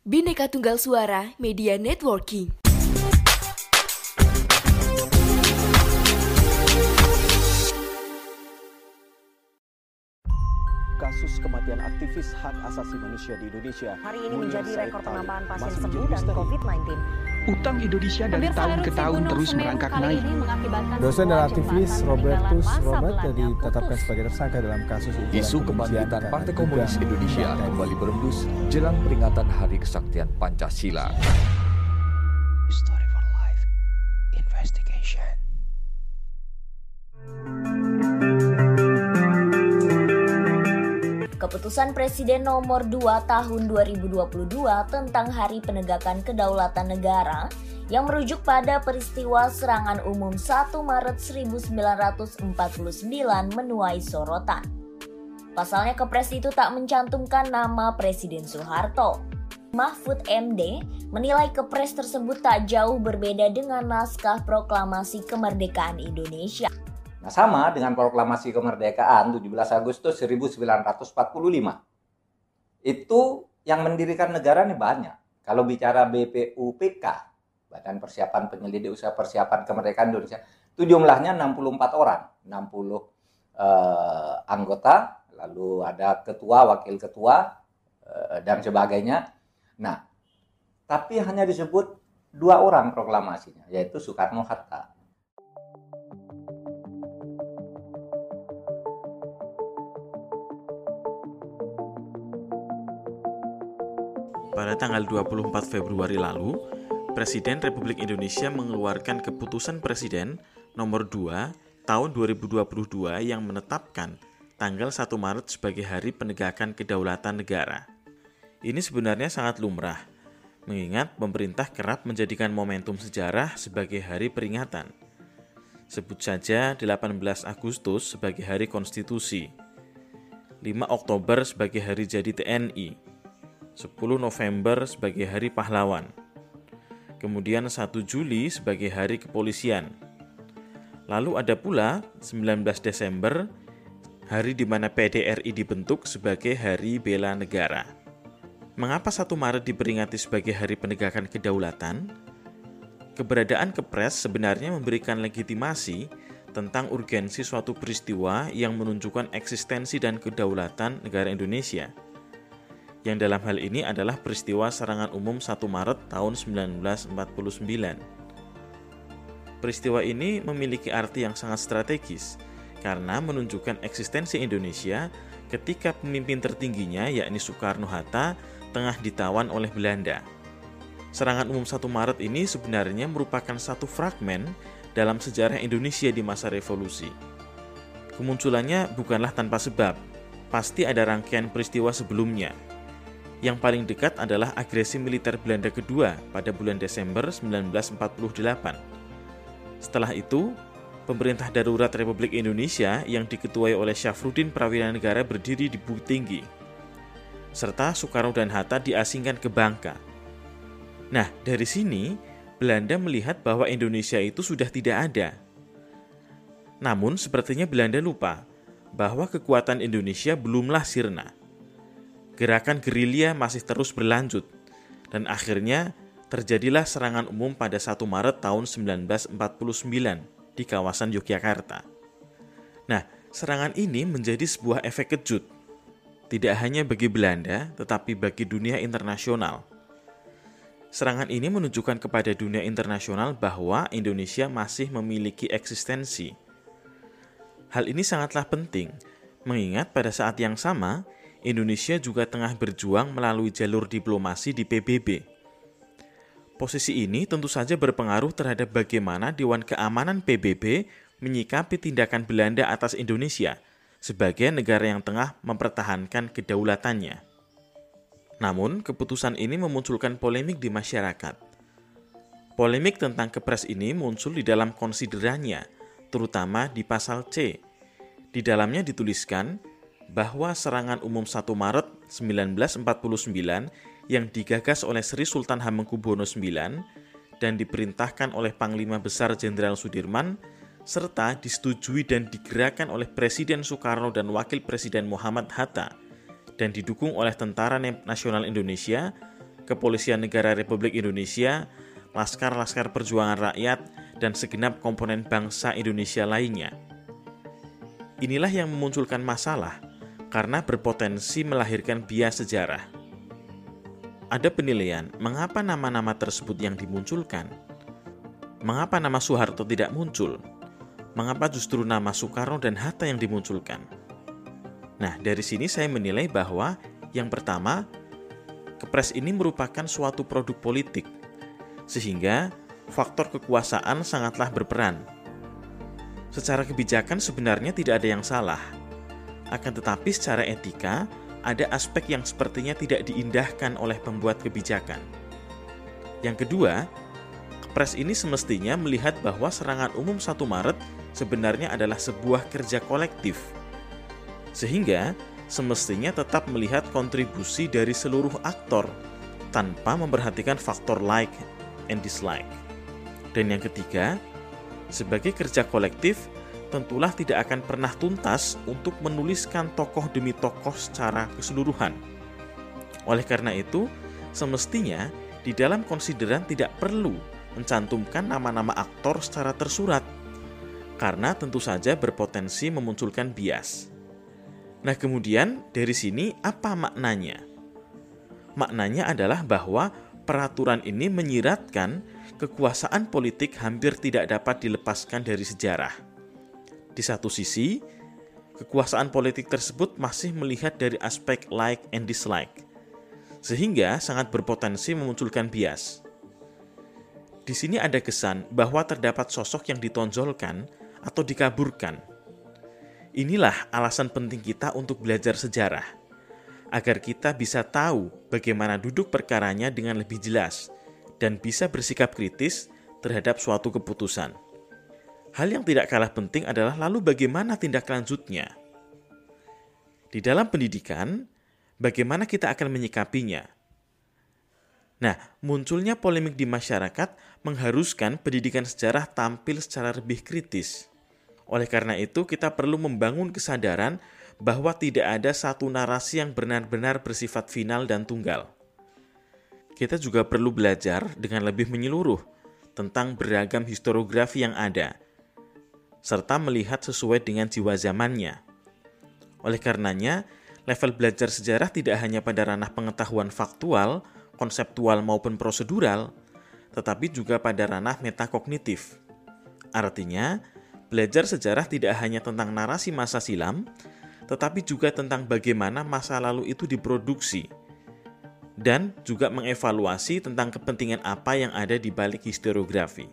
Bineka Tunggal Suara Media Networking. kasus kematian aktivis hak asasi manusia di Indonesia. Hari ini menjadi rekor penambahan pasien sembuh dan COVID-19. Utang Indonesia dari tahun ke tahun terus merangkak naik. Dosen dan aktivis Robertus Robert ditetapkan sebagai tersangka dalam kasus Isu kebangkitan Partai Komunis Indonesia kembali berembus jelang peringatan Hari Kesaktian Pancasila. Story for Life Investigation. Keputusan Presiden nomor 2 tahun 2022 tentang Hari Penegakan Kedaulatan Negara yang merujuk pada peristiwa serangan umum 1 Maret 1949 menuai sorotan. Pasalnya kepres itu tak mencantumkan nama Presiden Soeharto. Mahfud MD menilai kepres tersebut tak jauh berbeda dengan naskah proklamasi kemerdekaan Indonesia. Nah, sama dengan proklamasi kemerdekaan 17 Agustus 1945. Itu yang mendirikan negara ini banyak. Kalau bicara BPUPK, Badan Persiapan Penyelidik Usaha Persiapan Kemerdekaan Indonesia, itu jumlahnya 64 orang, 60 eh, anggota, lalu ada ketua, wakil ketua, eh, dan sebagainya. Nah, tapi hanya disebut dua orang proklamasinya, yaitu Soekarno-Hatta. Pada tanggal 24 Februari lalu, Presiden Republik Indonesia mengeluarkan keputusan Presiden nomor 2 tahun 2022 yang menetapkan tanggal 1 Maret sebagai Hari Penegakan Kedaulatan Negara. Ini sebenarnya sangat lumrah, mengingat pemerintah kerap menjadikan momentum sejarah sebagai hari peringatan. Sebut saja 18 Agustus sebagai Hari Konstitusi, 5 Oktober sebagai Hari Jadi TNI, 10 November sebagai Hari Pahlawan, kemudian 1 Juli sebagai Hari Kepolisian. Lalu ada pula 19 Desember, hari di mana PDRI dibentuk sebagai Hari Bela Negara. Mengapa 1 Maret diperingati sebagai Hari Penegakan Kedaulatan? Keberadaan Kepres sebenarnya memberikan legitimasi tentang urgensi suatu peristiwa yang menunjukkan eksistensi dan kedaulatan negara Indonesia – yang dalam hal ini adalah peristiwa serangan umum 1 Maret tahun 1949. Peristiwa ini memiliki arti yang sangat strategis karena menunjukkan eksistensi Indonesia ketika pemimpin tertingginya yakni Soekarno-Hatta tengah ditawan oleh Belanda. Serangan umum 1 Maret ini sebenarnya merupakan satu fragmen dalam sejarah Indonesia di masa revolusi. Kemunculannya bukanlah tanpa sebab, pasti ada rangkaian peristiwa sebelumnya, yang paling dekat adalah agresi militer Belanda kedua pada bulan Desember 1948. Setelah itu, pemerintah darurat Republik Indonesia yang diketuai oleh Syafruddin Prawira Negara berdiri di Bukit Tinggi, serta Soekarno dan Hatta diasingkan ke Bangka. Nah, dari sini Belanda melihat bahwa Indonesia itu sudah tidak ada. Namun, sepertinya Belanda lupa bahwa kekuatan Indonesia belumlah sirna gerakan gerilya masih terus berlanjut, dan akhirnya terjadilah serangan umum pada 1 Maret tahun 1949 di kawasan Yogyakarta. Nah, serangan ini menjadi sebuah efek kejut, tidak hanya bagi Belanda, tetapi bagi dunia internasional. Serangan ini menunjukkan kepada dunia internasional bahwa Indonesia masih memiliki eksistensi. Hal ini sangatlah penting, mengingat pada saat yang sama Indonesia juga tengah berjuang melalui jalur diplomasi di PBB. Posisi ini tentu saja berpengaruh terhadap bagaimana Dewan Keamanan PBB menyikapi tindakan Belanda atas Indonesia sebagai negara yang tengah mempertahankan kedaulatannya. Namun, keputusan ini memunculkan polemik di masyarakat. Polemik tentang kepres ini muncul di dalam konsiderannya, terutama di pasal C. Di dalamnya dituliskan, bahwa serangan umum 1 Maret 1949 yang digagas oleh Sri Sultan Hamengkubuwono IX dan diperintahkan oleh Panglima Besar Jenderal Sudirman serta disetujui dan digerakkan oleh Presiden Soekarno dan Wakil Presiden Muhammad Hatta dan didukung oleh Tentara Nasional Indonesia Kepolisian Negara Republik Indonesia, Laskar-Laskar Perjuangan Rakyat, dan segenap komponen bangsa Indonesia lainnya. Inilah yang memunculkan masalah karena berpotensi melahirkan bias sejarah. Ada penilaian mengapa nama-nama tersebut yang dimunculkan. Mengapa nama Soeharto tidak muncul? Mengapa justru nama Soekarno dan Hatta yang dimunculkan? Nah, dari sini saya menilai bahwa yang pertama, kepres ini merupakan suatu produk politik, sehingga faktor kekuasaan sangatlah berperan. Secara kebijakan sebenarnya tidak ada yang salah, akan tetapi secara etika ada aspek yang sepertinya tidak diindahkan oleh pembuat kebijakan. Yang kedua, kepres ini semestinya melihat bahwa serangan umum 1 Maret sebenarnya adalah sebuah kerja kolektif sehingga semestinya tetap melihat kontribusi dari seluruh aktor tanpa memperhatikan faktor like and dislike. Dan yang ketiga, sebagai kerja kolektif, tentulah tidak akan pernah tuntas untuk menuliskan tokoh demi tokoh secara keseluruhan. Oleh karena itu, semestinya di dalam konsideran tidak perlu mencantumkan nama-nama aktor secara tersurat, karena tentu saja berpotensi memunculkan bias. Nah, kemudian dari sini apa maknanya? Maknanya adalah bahwa peraturan ini menyiratkan kekuasaan politik hampir tidak dapat dilepaskan dari sejarah. Di satu sisi, kekuasaan politik tersebut masih melihat dari aspek like and dislike, sehingga sangat berpotensi memunculkan bias. Di sini ada kesan bahwa terdapat sosok yang ditonjolkan atau dikaburkan Inilah alasan penting kita untuk belajar sejarah, agar kita bisa tahu bagaimana duduk perkaranya dengan lebih jelas dan bisa bersikap kritis terhadap suatu keputusan. Hal yang tidak kalah penting adalah lalu bagaimana tindak lanjutnya. Di dalam pendidikan, bagaimana kita akan menyikapinya? Nah, munculnya polemik di masyarakat mengharuskan pendidikan sejarah tampil secara lebih kritis oleh karena itu, kita perlu membangun kesadaran bahwa tidak ada satu narasi yang benar-benar bersifat final dan tunggal. Kita juga perlu belajar dengan lebih menyeluruh tentang beragam historiografi yang ada, serta melihat sesuai dengan jiwa zamannya. Oleh karenanya, level belajar sejarah tidak hanya pada ranah pengetahuan faktual, konseptual maupun prosedural, tetapi juga pada ranah metakognitif. Artinya, Belajar sejarah tidak hanya tentang narasi masa silam, tetapi juga tentang bagaimana masa lalu itu diproduksi, dan juga mengevaluasi tentang kepentingan apa yang ada di balik historiografi.